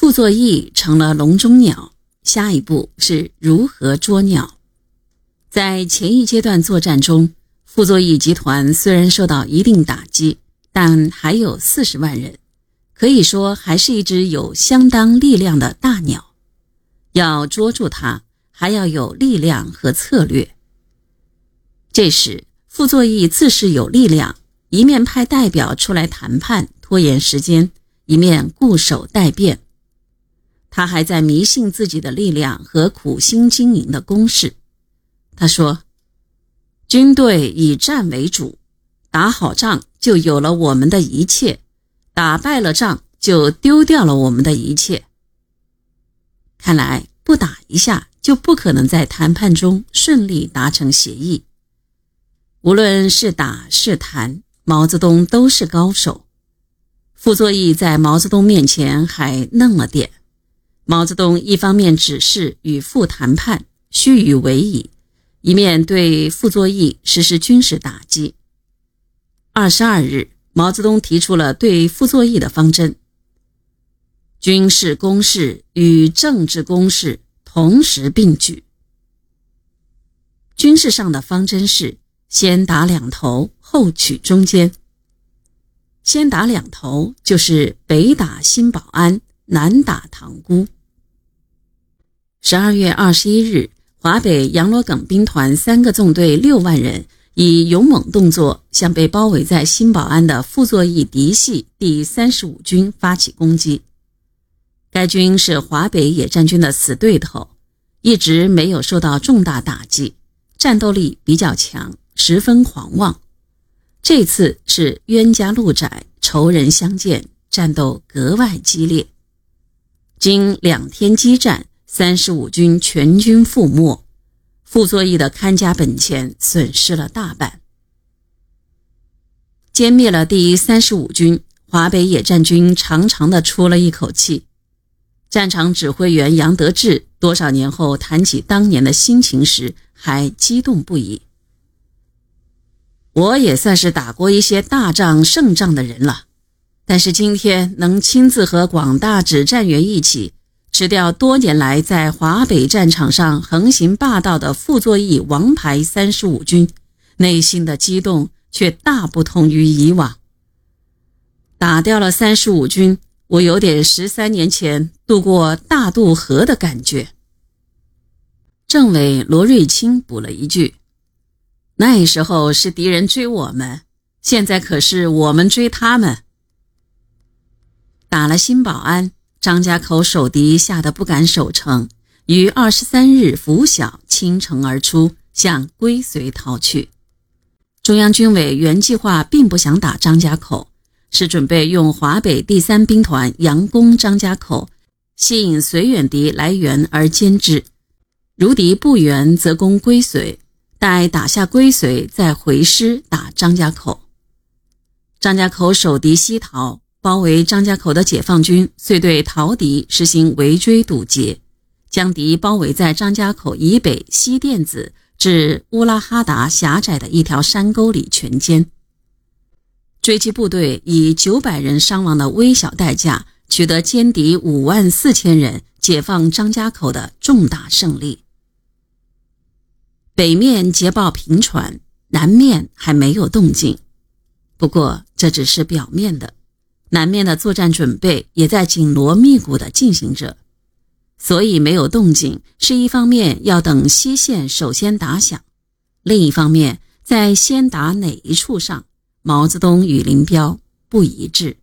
傅作义成了笼中鸟，下一步是如何捉鸟？在前一阶段作战中，傅作义集团虽然受到一定打击，但还有四十万人，可以说还是一只有相当力量的大鸟。要捉住它，还要有力量和策略。这时，傅作义自恃有力量，一面派代表出来谈判，拖延时间，一面固守待变。他还在迷信自己的力量和苦心经营的攻势。他说：“军队以战为主，打好仗就有了我们的一切；打败了仗，就丢掉了我们的一切。”看来，不打一下就不可能在谈判中顺利达成协议。无论是打是谈，毛泽东都是高手。傅作义在毛泽东面前还嫩了点。毛泽东一方面指示与傅谈判，须臾为矣，一面对傅作义实施军事打击。二十二日，毛泽东提出了对傅作义的方针：军事攻势与政治攻势同时并举。军事上的方针是。先打两头，后取中间。先打两头，就是北打新保安，南打塘沽。十二月二十一日，华北杨罗耿兵团三个纵队六万人，以勇猛动作向被包围在新保安的傅作义嫡系第三十五军发起攻击。该军是华北野战军的死对头，一直没有受到重大打击，战斗力比较强。十分狂妄，这次是冤家路窄，仇人相见，战斗格外激烈。经两天激战，三十五军全军覆没，傅作义的看家本钱损失了大半。歼灭了第三十五军，华北野战军长长的出了一口气。战场指挥员杨得志多少年后谈起当年的心情时，还激动不已。我也算是打过一些大仗胜仗的人了，但是今天能亲自和广大指战员一起吃掉多年来在华北战场上横行霸道的傅作义王牌三十五军，内心的激动却大不同于以往。打掉了三十五军，我有点十三年前渡过大渡河的感觉。政委罗瑞卿补了一句。那时候是敌人追我们，现在可是我们追他们。打了新保安，张家口守敌吓得不敢守城，于二十三日拂晓倾城而出，向归绥逃去。中央军委原计划并不想打张家口，是准备用华北第三兵团佯攻张家口，吸引绥远敌来援而歼之。如敌不援，则攻归绥。待打下归绥，再回师打张家口。张家口守敌西逃，包围张家口的解放军遂对逃敌实行围追堵截，将敌包围在张家口以北西甸子至乌拉哈达狭窄的一条山沟里全歼。追击部队以九百人伤亡的微小代价，取得歼敌五万四千人，解放张家口的重大胜利。北面捷报频传，南面还没有动静。不过这只是表面的，南面的作战准备也在紧锣密鼓地进行着。所以没有动静，是一方面要等西线首先打响，另一方面在先打哪一处上，毛泽东与林彪不一致。